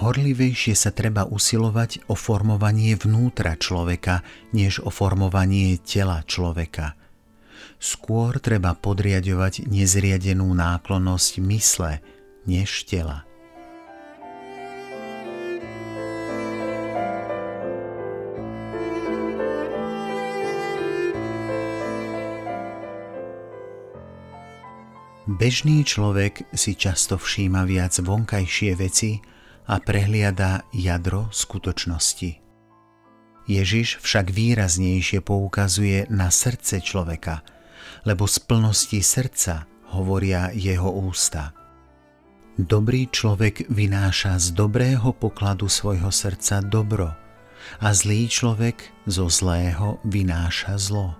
Horlivejšie sa treba usilovať o formovanie vnútra človeka, než o formovanie tela človeka. Skôr treba podriadovať nezriadenú náklonnosť mysle, než tela. Bežný človek si často všíma viac vonkajšie veci a prehliada jadro skutočnosti. Ježiš však výraznejšie poukazuje na srdce človeka, lebo z plnosti srdca hovoria jeho ústa. Dobrý človek vynáša z dobrého pokladu svojho srdca dobro a zlý človek zo zlého vynáša zlo.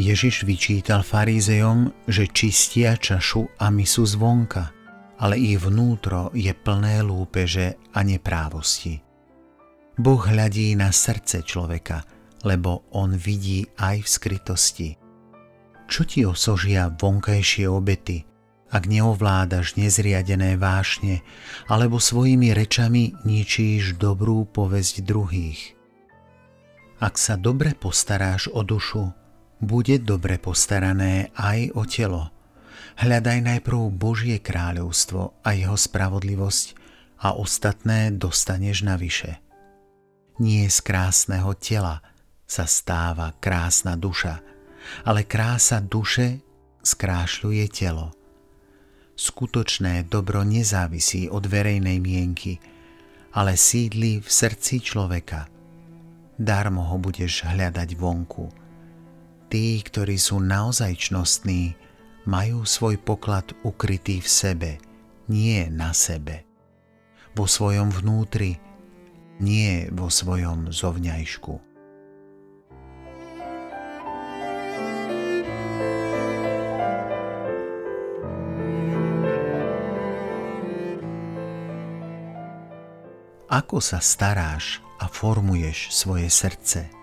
Ježiš vyčítal farizejom, že čistia čašu a misu zvonka, ale ich vnútro je plné lúpeže a neprávosti. Boh hľadí na srdce človeka, lebo on vidí aj v skrytosti. Čo ti osožia vonkajšie obety, ak neovládaš nezriadené vášne, alebo svojimi rečami ničíš dobrú povesť druhých? Ak sa dobre postaráš o dušu, bude dobre postarané aj o telo. Hľadaj najprv Božie kráľovstvo a jeho spravodlivosť a ostatné dostaneš navyše. Nie z krásneho tela sa stáva krásna duša, ale krása duše skrášľuje telo. Skutočné dobro nezávisí od verejnej mienky, ale sídli v srdci človeka. Darmo ho budeš hľadať vonku – Tí, ktorí sú naozaj čnostní, majú svoj poklad ukrytý v sebe, nie na sebe. Vo svojom vnútri, nie vo svojom zovňajšku. Ako sa staráš a formuješ svoje srdce?